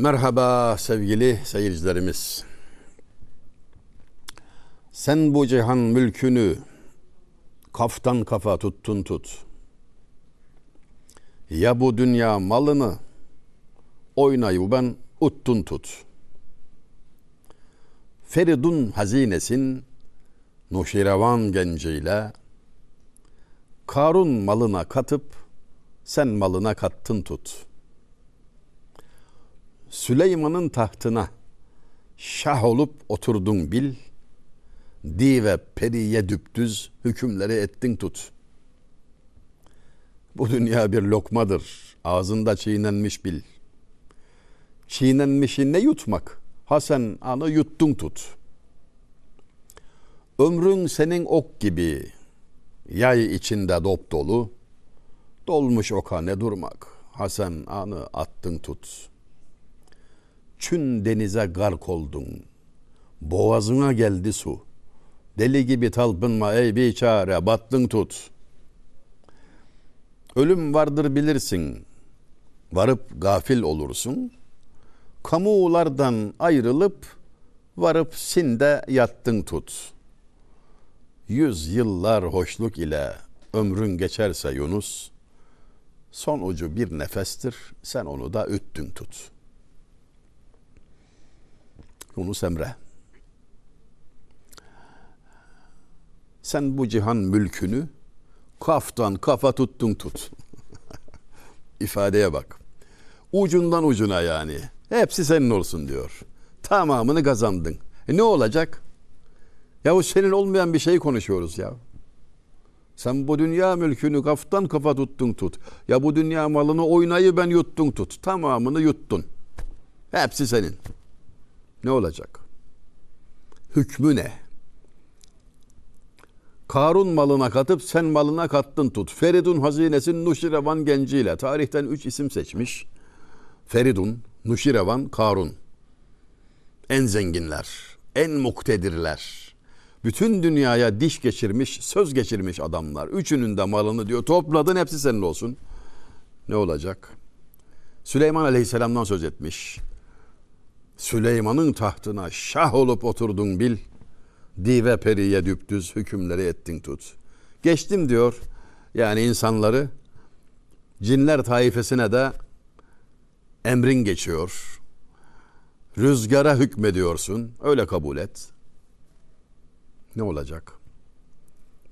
Merhaba sevgili seyircilerimiz. Sen bu cihan mülkünü kaftan kafa tuttun tut. Ya bu dünya malını oynayı ben uttun tut. Feridun hazinesin Nuşirevan genciyle Karun malına katıp sen malına kattın tut.'' Süleyman'ın tahtına şah olup oturdun bil, dive periye düptüz hükümleri ettin tut. Bu dünya bir lokmadır, ağzında çiğnenmiş bil. Çiğnenmişi ne yutmak? Ha sen anı yuttun tut. Ömrün senin ok gibi, yay içinde dop dolu, dolmuş oka ne durmak? Ha sen anı attın tut.'' Çün denize gark oldun. Boğazına geldi su. Deli gibi talpınma ey biçare battın tut. Ölüm vardır bilirsin. Varıp gafil olursun. Kamulardan ayrılıp varıp sinde yattın tut. Yüz yıllar hoşluk ile ömrün geçerse Yunus, son ucu bir nefestir, sen onu da üttün tut.'' Yunus Emre. Sen bu cihan mülkünü kaftan kafa tuttun tut. İfadeye bak. Ucundan ucuna yani. Hepsi senin olsun diyor. Tamamını kazandın. E ne olacak? Yahu senin olmayan bir şey konuşuyoruz ya. Sen bu dünya mülkünü kaftan kafa tuttun tut. Ya bu dünya malını oynayı ben yuttun tut. Tamamını yuttun. Hepsi senin. Ne olacak? Hükmü ne? Karun malına katıp sen malına kattın tut. Feridun hazinesin Nuşirevan genciyle. Tarihten üç isim seçmiş. Feridun, Nuşirevan, Karun. En zenginler, en muktedirler. Bütün dünyaya diş geçirmiş, söz geçirmiş adamlar. Üçünün de malını diyor topladın hepsi senin olsun. Ne olacak? Süleyman Aleyhisselam'dan söz etmiş. Süleyman'ın tahtına şah olup oturdun bil. Dive periye düptüz hükümleri ettin tut. Geçtim diyor. Yani insanları cinler taifesine de emrin geçiyor. Rüzgara hükmediyorsun. Öyle kabul et. Ne olacak?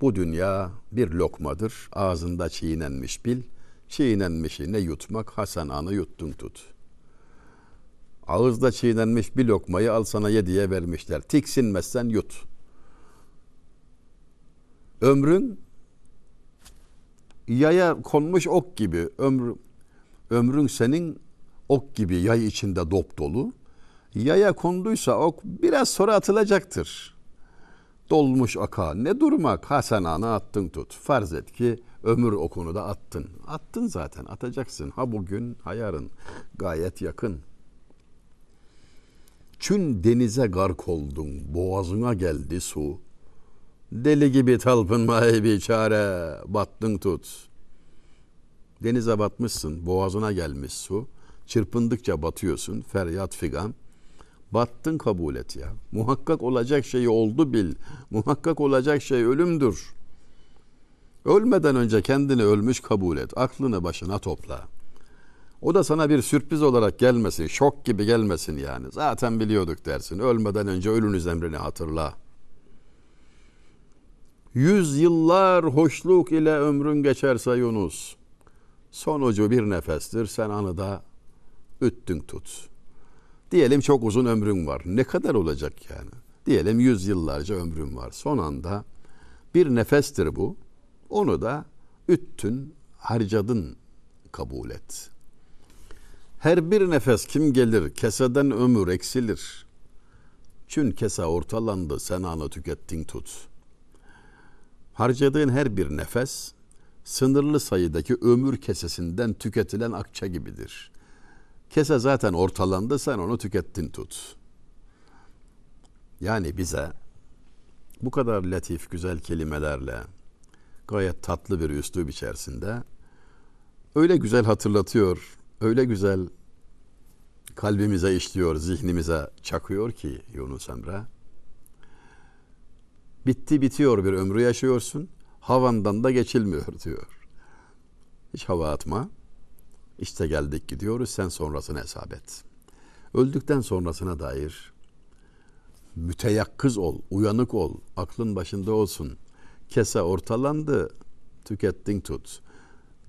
Bu dünya bir lokmadır. Ağzında çiğnenmiş bil. Çiğnenmişi ne yutmak Hasan anı yuttun tut.'' Ağızda çiğnenmiş bir lokmayı al sana ye diye vermişler. Tiksinmezsen yut. Ömrün yaya konmuş ok gibi. Ömrü, ömrün senin ok gibi yay içinde dop dolu. Yaya konduysa ok biraz sonra atılacaktır. Dolmuş aka ne durmak Hasan ana attın tut. Farz et ki ömür okunu da attın. Attın zaten atacaksın. Ha bugün ha yarın gayet yakın. Çün denize gark oldun, boğazına geldi su. Deli gibi talpınma ey biçare, battın tut. Denize batmışsın, boğazına gelmiş su. Çırpındıkça batıyorsun, feryat figan. Battın kabul et ya. Muhakkak olacak şey oldu bil. Muhakkak olacak şey ölümdür. Ölmeden önce kendini ölmüş kabul et. Aklını başına topla.'' O da sana bir sürpriz olarak gelmesin, şok gibi gelmesin yani. Zaten biliyorduk dersin. Ölmeden önce ölünüz emrini hatırla. Yüz yıllar hoşluk ile ömrün geçerse Yunus. Sonucu bir nefestir. Sen anıda üttün tut. Diyelim çok uzun ömrün var. Ne kadar olacak yani? Diyelim yüz yıllarca ömrün var. Son anda bir nefestir bu. Onu da üttün, harcadın kabul et.'' Her bir nefes kim gelir, keseden ömür eksilir. Çün kese ortalandı, sen anı tükettin tut. Harcadığın her bir nefes, sınırlı sayıdaki ömür kesesinden tüketilen akça gibidir. Kese zaten ortalandı, sen onu tükettin tut. Yani bize bu kadar latif, güzel kelimelerle, gayet tatlı bir üslup içerisinde öyle güzel hatırlatıyor öyle güzel kalbimize işliyor, zihnimize çakıyor ki Yunus Emre. Bitti bitiyor bir ömrü yaşıyorsun. Havandan da geçilmiyor diyor. Hiç hava atma. İşte geldik gidiyoruz sen sonrasını hesap et. Öldükten sonrasına dair müteyakkız ol, uyanık ol, aklın başında olsun. Kese ortalandı, tükettin tut.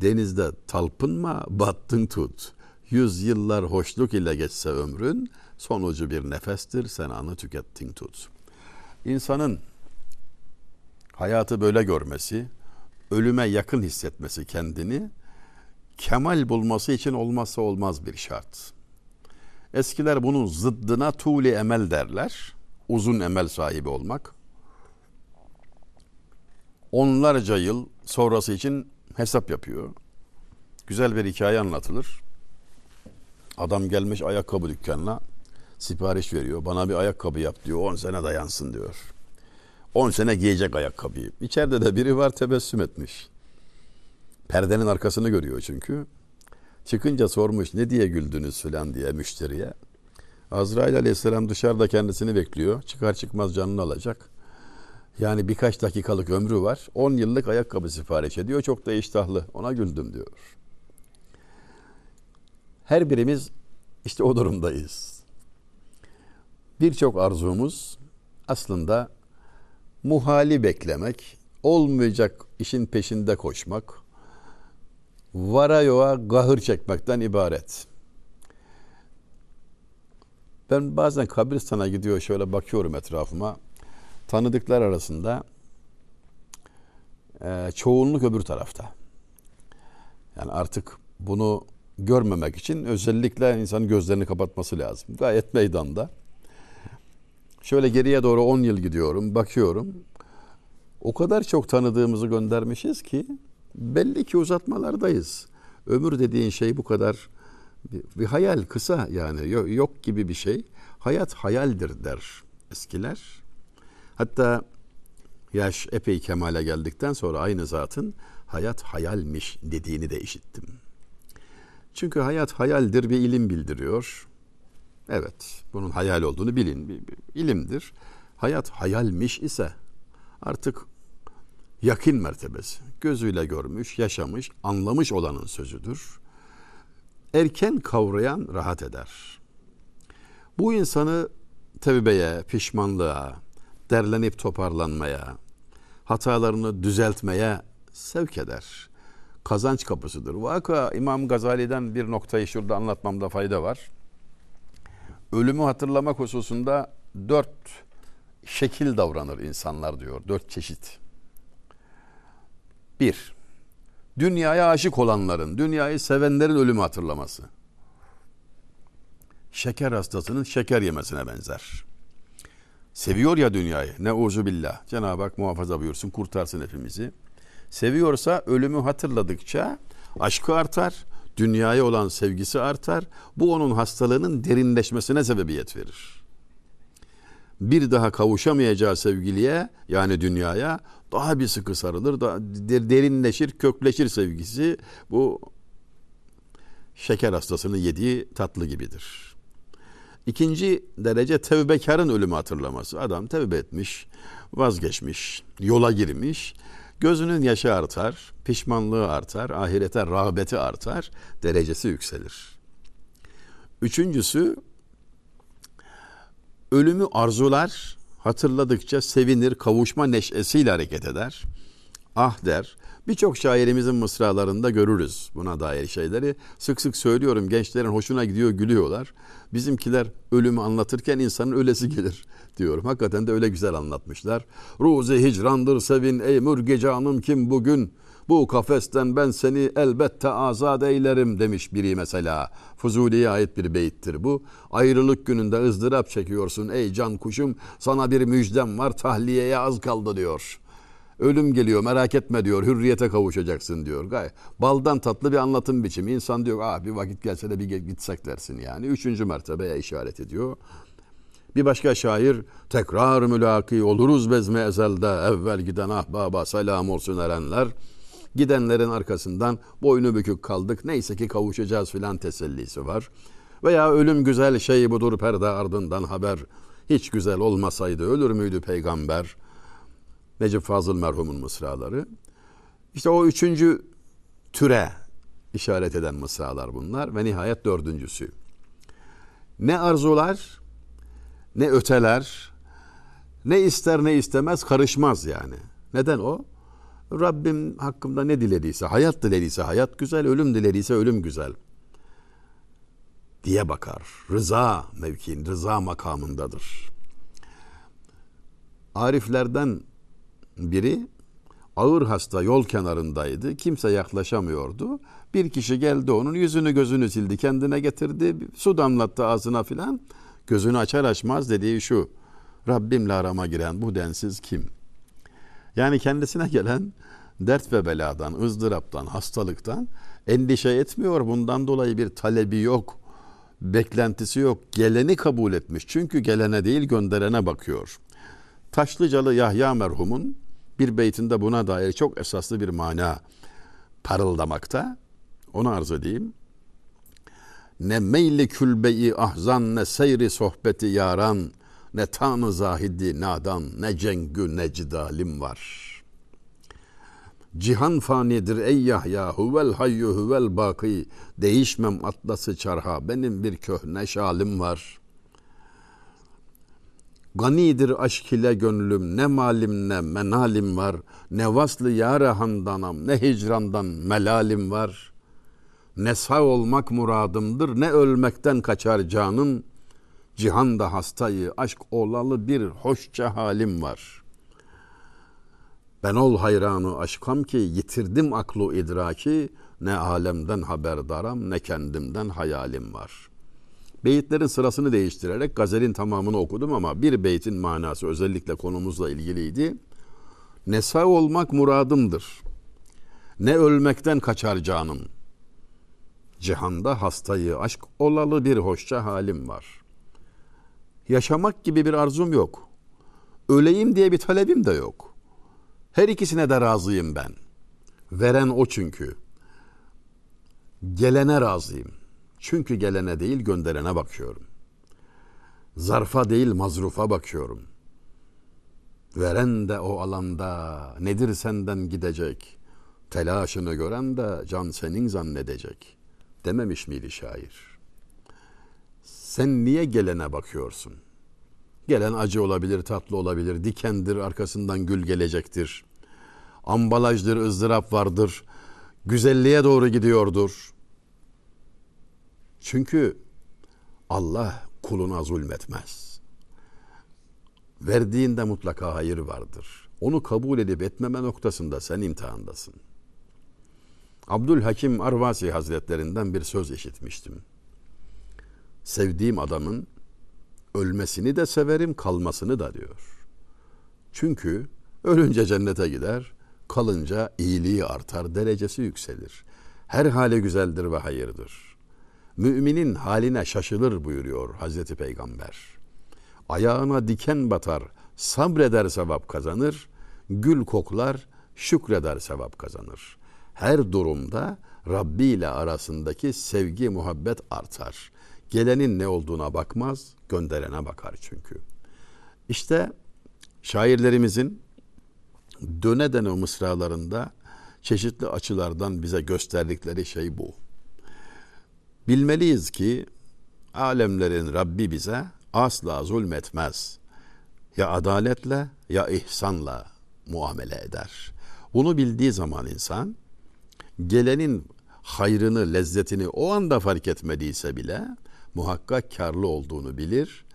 Denizde talpınma, battın tut. Yüz yıllar hoşluk ile geçse ömrün, sonucu bir nefestir, sen anı tükettin tut. İnsanın hayatı böyle görmesi, ölüme yakın hissetmesi kendini, kemal bulması için olmazsa olmaz bir şart. Eskiler bunun zıddına tuğli emel derler. Uzun emel sahibi olmak. Onlarca yıl sonrası için hesap yapıyor. Güzel bir hikaye anlatılır. Adam gelmiş ayakkabı dükkanına sipariş veriyor. Bana bir ayakkabı yap diyor. 10 sene dayansın diyor. 10 sene giyecek ayakkabıyı. İçeride de biri var tebessüm etmiş. Perdenin arkasını görüyor çünkü. Çıkınca sormuş ne diye güldünüz filan diye müşteriye. Azrail aleyhisselam dışarıda kendisini bekliyor. Çıkar çıkmaz canını alacak. Yani birkaç dakikalık ömrü var. 10 yıllık ayakkabı sipariş ediyor. Çok da iştahlı. Ona güldüm diyor. Her birimiz işte o durumdayız. Birçok arzumuz aslında muhali beklemek, olmayacak işin peşinde koşmak, vara yoğa gahır çekmekten ibaret. Ben bazen kabristana gidiyor şöyle bakıyorum etrafıma. Tanıdıklar arasında e, çoğunluk öbür tarafta. Yani artık bunu görmemek için özellikle insanın gözlerini kapatması lazım. Gayet meydanda. Şöyle geriye doğru 10 yıl gidiyorum, bakıyorum. O kadar çok tanıdığımızı göndermişiz ki belli ki uzatmalardayız. Ömür dediğin şey bu kadar bir, bir hayal kısa yani yok, gibi bir şey. Hayat hayaldir der eskiler. Hatta yaş epey kemale geldikten sonra aynı zatın hayat hayalmiş dediğini de işittim. Çünkü hayat hayaldir bir ilim bildiriyor. Evet, bunun hayal olduğunu bilin, bir, bir ilimdir. Hayat hayalmiş ise artık yakin mertebesi. Gözüyle görmüş, yaşamış, anlamış olanın sözüdür. Erken kavrayan rahat eder. Bu insanı tevbeye, pişmanlığa, derlenip toparlanmaya, hatalarını düzeltmeye sevk eder. Kazanç kapısıdır. Vaka İmam Gazali'den bir noktayı şurada anlatmamda fayda var. Ölümü hatırlamak hususunda dört şekil davranır insanlar diyor. Dört çeşit. Bir, dünyaya aşık olanların, dünyayı sevenlerin ölümü hatırlaması. Şeker hastasının şeker yemesine benzer. Seviyor ya dünyayı. Ne uzu billah. Cenab-ı Hak muhafaza buyursun, kurtarsın hepimizi. Seviyorsa ölümü hatırladıkça aşkı artar, dünyaya olan sevgisi artar. Bu onun hastalığının derinleşmesine sebebiyet verir. Bir daha kavuşamayacağı sevgiliye yani dünyaya daha bir sıkı sarılır, daha derinleşir, kökleşir sevgisi. Bu şeker hastasının yediği tatlı gibidir. İkinci derece tevbekarın ölümü hatırlaması. Adam tevbe etmiş, vazgeçmiş, yola girmiş. Gözünün yaşı artar, pişmanlığı artar, ahirete rağbeti artar, derecesi yükselir. Üçüncüsü ölümü arzular, hatırladıkça sevinir, kavuşma neşesiyle hareket eder. Ah der. Birçok şairimizin mısralarında görürüz buna dair şeyleri. Sık sık söylüyorum gençlerin hoşuna gidiyor, gülüyorlar. Bizimkiler ölümü anlatırken insanın ölesi gelir diyorum. Hakikaten de öyle güzel anlatmışlar. Ruzi hicrandır sevin ey mürge canım kim bugün bu kafesten ben seni elbette azat eylerim demiş biri mesela. Fuzuli'ye ait bir beyittir bu. Ayrılık gününde ızdırap çekiyorsun ey can kuşum sana bir müjdem var tahliyeye az kaldı diyor. Ölüm geliyor merak etme diyor hürriyete kavuşacaksın diyor. Gayet baldan tatlı bir anlatım biçimi. İnsan diyor ah bir vakit gelse de bir gitsek dersin yani. Üçüncü mertebeye işaret ediyor. Bir başka şair tekrar mülaki oluruz bezme ezelde evvel giden ahbaba selam olsun erenler. Gidenlerin arkasından boynu bükük kaldık neyse ki kavuşacağız filan tesellisi var. Veya ölüm güzel şey budur perde ardından haber. Hiç güzel olmasaydı ölür müydü peygamber? Necip Fazıl merhumun mısraları. İşte o üçüncü türe işaret eden mısralar bunlar ve nihayet dördüncüsü. Ne arzular, ne öteler, ne ister ne istemez karışmaz yani. Neden o? Rabbim hakkımda ne dilediyse, hayat dilediyse hayat güzel, ölüm dilediyse ölüm güzel diye bakar. Rıza mevkiin, rıza makamındadır. Ariflerden biri ağır hasta yol kenarındaydı. Kimse yaklaşamıyordu. Bir kişi geldi onun yüzünü gözünü sildi, kendine getirdi, su damlattı ağzına filan. Gözünü açar açmaz dediği şu. Rabbimle arama giren bu densiz kim? Yani kendisine gelen dert ve beladan, ızdıraptan, hastalıktan endişe etmiyor. Bundan dolayı bir talebi yok, beklentisi yok. Geleni kabul etmiş. Çünkü gelene değil gönderene bakıyor. Taşlıcalı Yahya merhumun bir beytinde buna dair çok esaslı bir mana parıldamakta. Onu arz edeyim. Ne meyli külbeyi ahzan ne seyri sohbeti yaran ne tanı zahidi nadan ne cengü ne cidalim var. Cihan fanidir ey Yahya huvel hayyu huvel baki değişmem atlası çarha benim bir köhne şalim var. Ganidir aşk ile gönlüm ne malim ne menalim var ne vaslı yâre handanam ne hicrandan melalim var.'' Ne sağ olmak muradımdır ne ölmekten kaçar canım. Cihanda hastayı aşk olalı bir hoşça halim var. Ben ol hayranı aşkam ki yitirdim aklı idraki ne alemden haberdaram ne kendimden hayalim var. Beyitlerin sırasını değiştirerek gazelin tamamını okudum ama bir beytin manası özellikle konumuzla ilgiliydi. Ne sağ olmak muradımdır. Ne ölmekten kaçar canım.'' Cihanda hastayı aşk olalı bir hoşça halim var. Yaşamak gibi bir arzum yok. Öleyim diye bir talebim de yok. Her ikisine de razıyım ben. Veren o çünkü. Gelene razıyım. Çünkü gelene değil gönderene bakıyorum. Zarfa değil mazrufa bakıyorum. Veren de o alanda nedir senden gidecek? Telaşını gören de can senin zannedecek.'' dememiş miydi şair? Sen niye gelene bakıyorsun? Gelen acı olabilir, tatlı olabilir, dikendir, arkasından gül gelecektir. Ambalajdır, ızdırap vardır, güzelliğe doğru gidiyordur. Çünkü Allah kuluna zulmetmez. Verdiğinde mutlaka hayır vardır. Onu kabul edip etmeme noktasında sen imtihandasın. Abdülhakim Arvasi Hazretlerinden bir söz işitmiştim. Sevdiğim adamın ölmesini de severim, kalmasını da diyor. Çünkü ölünce cennete gider, kalınca iyiliği artar, derecesi yükselir. Her hale güzeldir ve hayırdır. Müminin haline şaşılır buyuruyor Hazreti Peygamber. Ayağına diken batar, sabreder sevap kazanır, gül koklar, şükreder sevap kazanır her durumda Rabbi ile arasındaki sevgi, muhabbet artar. Gelenin ne olduğuna bakmaz, gönderene bakar çünkü. İşte şairlerimizin döne döne mısralarında çeşitli açılardan bize gösterdikleri şey bu. Bilmeliyiz ki alemlerin Rabbi bize asla zulmetmez. Ya adaletle ya ihsanla muamele eder. Bunu bildiği zaman insan gelenin hayrını, lezzetini o anda fark etmediyse bile muhakkak karlı olduğunu bilir.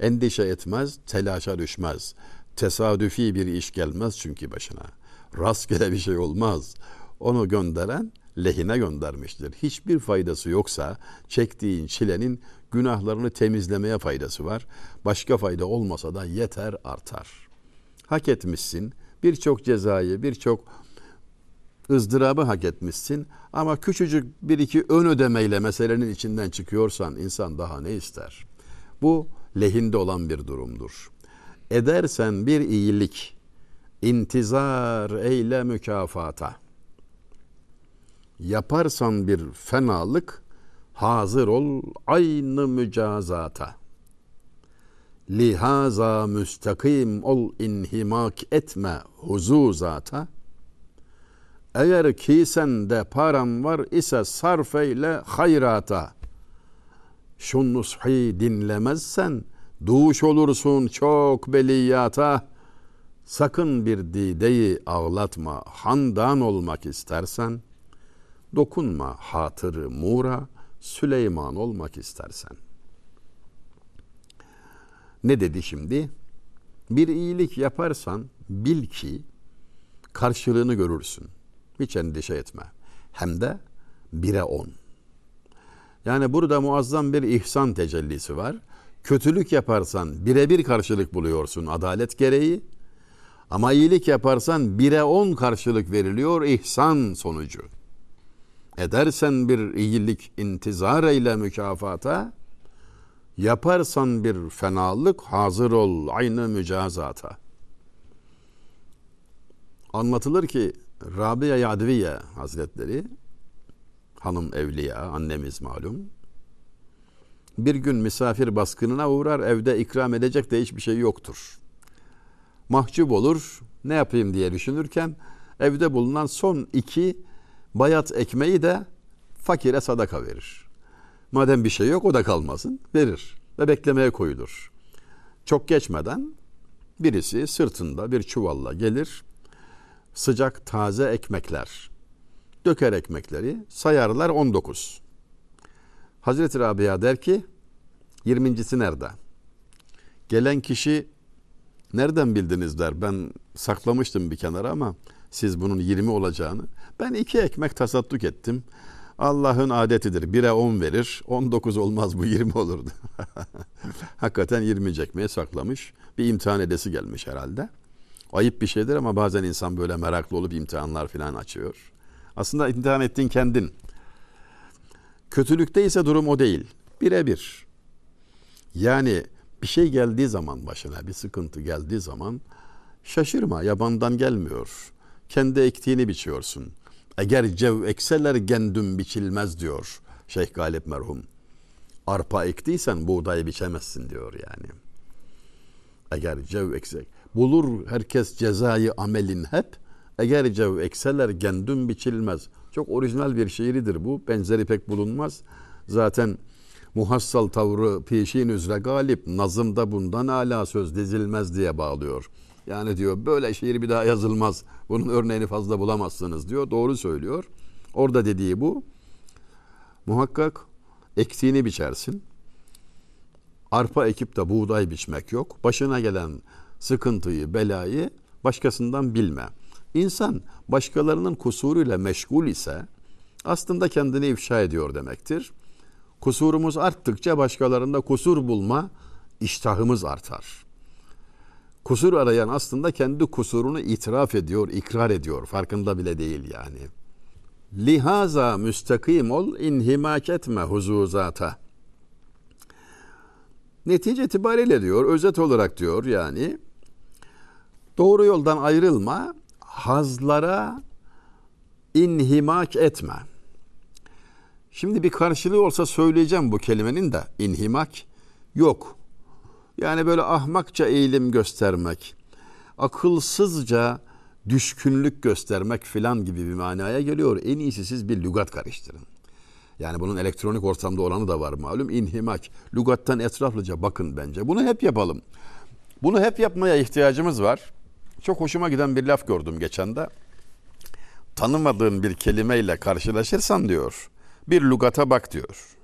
Endişe etmez, telaşa düşmez. Tesadüfi bir iş gelmez çünkü başına. Rastgele bir şey olmaz. Onu gönderen lehine göndermiştir. Hiçbir faydası yoksa çektiğin çilenin günahlarını temizlemeye faydası var. Başka fayda olmasa da yeter artar. Hak etmişsin. Birçok cezayı, birçok ızdırabı hak etmişsin ama küçücük bir iki ön ödemeyle meselenin içinden çıkıyorsan insan daha ne ister? Bu lehinde olan bir durumdur. Edersen bir iyilik, intizar eyle mükafata. Yaparsan bir fenalık, hazır ol aynı mücazata. Lihaza müstakim ol inhimak etme huzuzata. Eğer ki sende param var ise sarf eyle hayrata. Şu nushi dinlemezsen duş olursun çok beliyata. Sakın bir dideyi ağlatma, handan olmak istersen. Dokunma hatırı mura, Süleyman olmak istersen. Ne dedi şimdi? Bir iyilik yaparsan bil ki karşılığını görürsün. Hiç endişe etme. Hem de bire on. Yani burada muazzam bir ihsan tecellisi var. Kötülük yaparsan birebir karşılık buluyorsun adalet gereği. Ama iyilik yaparsan bire on karşılık veriliyor ihsan sonucu. Edersen bir iyilik intizar eyle mükafata. Yaparsan bir fenalık hazır ol aynı mücazata. Anlatılır ki Rabia Yadviye Hazretleri hanım evliya annemiz malum bir gün misafir baskınına uğrar evde ikram edecek de hiçbir şey yoktur. Mahcup olur ne yapayım diye düşünürken evde bulunan son iki bayat ekmeği de fakire sadaka verir. Madem bir şey yok o da kalmasın verir ve beklemeye koyulur. Çok geçmeden birisi sırtında bir çuvalla gelir sıcak taze ekmekler. Döker ekmekleri sayarlar 19. Hazreti Rabia der ki 20.si nerede? Gelen kişi nereden bildiniz der. Ben saklamıştım bir kenara ama siz bunun 20 olacağını. Ben iki ekmek tasadduk ettim. Allah'ın adetidir. Bire 10 verir. 19 olmaz bu 20 olurdu. Hakikaten 20 ekmeği saklamış. Bir imtihan edesi gelmiş herhalde. Ayıp bir şeydir ama bazen insan böyle meraklı olup imtihanlar falan açıyor. Aslında imtihan ettiğin kendin. Kötülükte ise durum o değil. Birebir. Yani bir şey geldiği zaman başına, bir sıkıntı geldiği zaman şaşırma, yabandan gelmiyor. Kendi ektiğini biçiyorsun. Eğer cev ekseler gendüm biçilmez diyor Şeyh Galip merhum. Arpa ektiysen buğday biçemezsin diyor yani. Eğer cev eksek. Bulur herkes cezayı amelin hep. Eğer cev ekseler gendüm biçilmez. Çok orijinal bir şiiridir bu. Benzeri pek bulunmaz. Zaten muhassal tavrı peşin üzere galip nazımda bundan hala söz dizilmez diye bağlıyor. Yani diyor böyle şiir bir daha yazılmaz. Bunun örneğini fazla bulamazsınız diyor. Doğru söylüyor. Orada dediği bu. Muhakkak ektiğini biçersin. Arpa ekip de buğday biçmek yok. Başına gelen sıkıntıyı, belayı başkasından bilme. İnsan başkalarının kusuruyla meşgul ise aslında kendini ifşa ediyor demektir. Kusurumuz arttıkça başkalarında kusur bulma iştahımız artar. Kusur arayan aslında kendi kusurunu itiraf ediyor, ikrar ediyor. Farkında bile değil yani. Lihaza müstakim ol, inhimak etme huzuzata. Netice itibariyle diyor, özet olarak diyor yani, doğru yoldan ayrılma, hazlara inhimak etme. Şimdi bir karşılığı olsa söyleyeceğim bu kelimenin de inhimak yok. Yani böyle ahmakça eğilim göstermek, akılsızca düşkünlük göstermek filan gibi bir manaya geliyor. En iyisi siz bir lügat karıştırın. Yani bunun elektronik ortamda olanı da var malum. İnhimak. Lügattan etraflıca bakın bence. Bunu hep yapalım. Bunu hep yapmaya ihtiyacımız var. Çok hoşuma giden bir laf gördüm geçen de. Tanımadığın bir kelimeyle karşılaşırsan diyor, bir lügata bak diyor.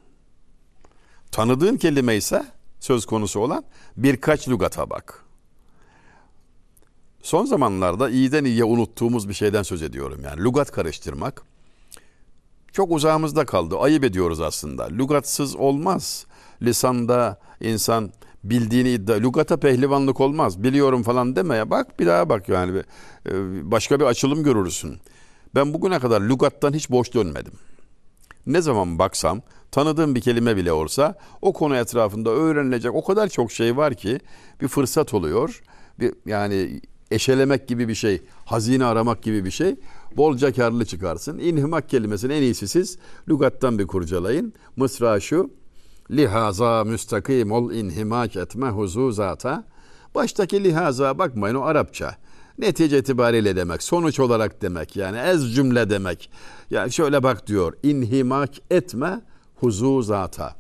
Tanıdığın kelime ise söz konusu olan birkaç lügata bak. Son zamanlarda iyiden iyiye unuttuğumuz bir şeyden söz ediyorum yani. Lügat karıştırmak çok uzağımızda kaldı. Ayıp ediyoruz aslında. Lügatsız olmaz. Lisanda insan bildiğini iddia. Lügata pehlivanlık olmaz. Biliyorum falan demeye bak bir daha bak yani. E, başka bir açılım görürsün. Ben bugüne kadar lügattan hiç boş dönmedim. Ne zaman baksam tanıdığım bir kelime bile olsa o konu etrafında öğrenilecek o kadar çok şey var ki bir fırsat oluyor. Bir, yani eşelemek gibi bir şey, hazine aramak gibi bir şey. Bolca karlı çıkarsın. İnhimak kelimesinin en iyisi siz lügattan bir kurcalayın. Mısra şu. Lihaza müstakim ol inhimak etme huzuzata. Baştaki lihaza bakmayın o Arapça. Netice itibariyle demek, sonuç olarak demek yani ez cümle demek. Yani şöyle bak diyor, inhimak etme huzuzata.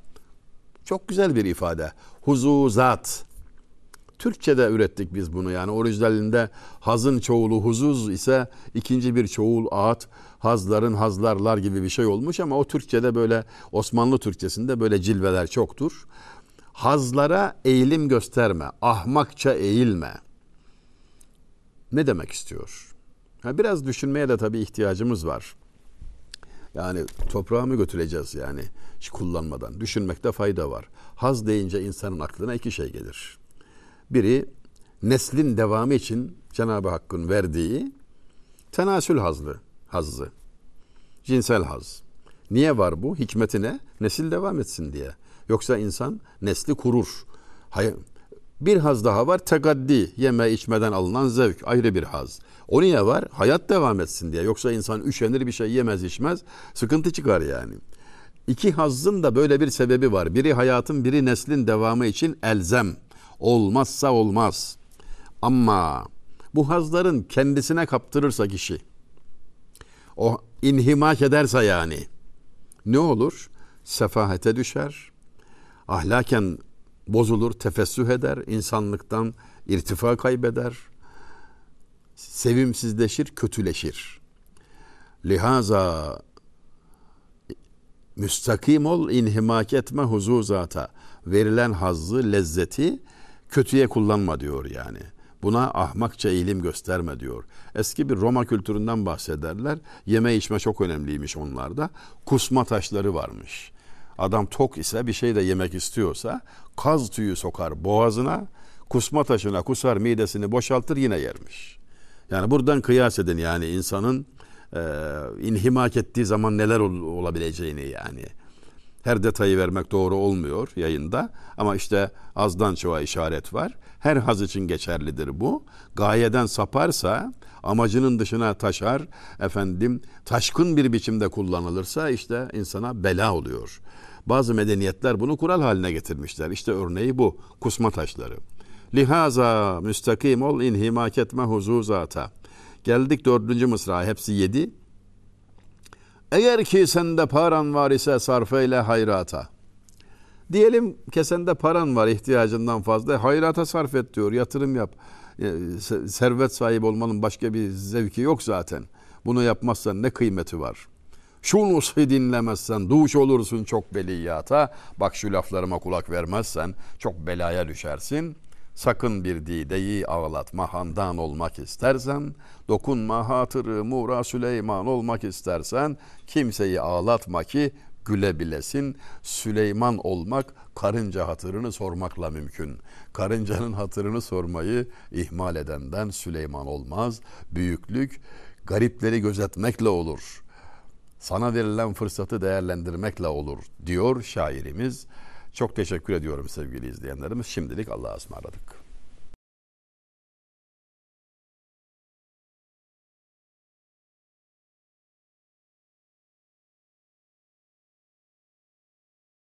Çok güzel bir ifade. Huzuzat. Türkçe'de ürettik biz bunu yani orijinalinde hazın çoğulu huzuz ise ikinci bir çoğul at hazların hazlarlar gibi bir şey olmuş ama o Türkçe'de böyle Osmanlı Türkçesinde böyle cilveler çoktur. Hazlara eğilim gösterme, ahmakça eğilme. Ne demek istiyor? Ha, biraz düşünmeye de tabii ihtiyacımız var. Yani toprağı mı götüreceğiz yani hiç kullanmadan? Düşünmekte fayda var. Haz deyince insanın aklına iki şey gelir. Biri neslin devamı için Cenab-ı Hakk'ın verdiği tenasül hazlı, hazzı. Cinsel haz. Niye var bu? Hikmeti ne? Nesil devam etsin diye. Yoksa insan nesli kurur. Hayır. Bir haz daha var. Tegaddi. Yeme içmeden alınan zevk. Ayrı bir haz. O niye var? Hayat devam etsin diye. Yoksa insan üşenir bir şey yemez içmez. Sıkıntı çıkar yani. İki hazzın da böyle bir sebebi var. Biri hayatın, biri neslin devamı için elzem. Olmazsa olmaz. Ama bu hazların kendisine kaptırırsa kişi, o inhimak ederse yani ne olur? Sefahete düşer, ahlaken bozulur, tefessüh eder, insanlıktan irtifa kaybeder, sevimsizleşir, kötüleşir. Lihaza müstakim ol, inhimak etme huzuzata. Verilen hazzı, lezzeti kötüye kullanma diyor yani. Buna ahmakça eğilim gösterme diyor. Eski bir Roma kültüründen bahsederler. Yeme içme çok önemliymiş onlarda. Kusma taşları varmış. Adam tok ise bir şey de yemek istiyorsa kaz tüyü sokar boğazına, kusma taşına kusar midesini boşaltır yine yermiş. Yani buradan kıyas edin yani insanın e, inhimak ettiği zaman neler ol, olabileceğini yani. Her detayı vermek doğru olmuyor yayında ama işte azdan çoğa işaret var. Her haz için geçerlidir bu. Gayeden saparsa, amacının dışına taşar, efendim taşkın bir biçimde kullanılırsa işte insana bela oluyor. Bazı medeniyetler bunu kural haline getirmişler. İşte örneği bu. Kusma taşları. Lihaza müstakim ol inhimak etme huzuzata. Geldik dördüncü mısra. Hepsi yedi. Eğer ki sende paran var ise sarf eyle hayrata. Diyelim kesende paran var ihtiyacından fazla. Hayrata sarf et diyor. Yatırım yap. E, servet sahibi olmanın başka bir zevki yok zaten. Bunu yapmazsan ne kıymeti var? Şunu dinlemezsen duş olursun çok beliyata. Bak şu laflarıma kulak vermezsen çok belaya düşersin. Sakın bir dideyi ağlatma handan olmak istersen, dokunma hatırı Mura Süleyman olmak istersen, kimseyi ağlatma ki gülebilesin. Süleyman olmak karınca hatırını sormakla mümkün. Karıncanın hatırını sormayı ihmal edenden Süleyman olmaz. Büyüklük garipleri gözetmekle olur. Sana verilen fırsatı değerlendirmekle olur diyor şairimiz. Çok teşekkür ediyorum sevgili izleyenlerimiz. Şimdilik Allah'a ısmarladık.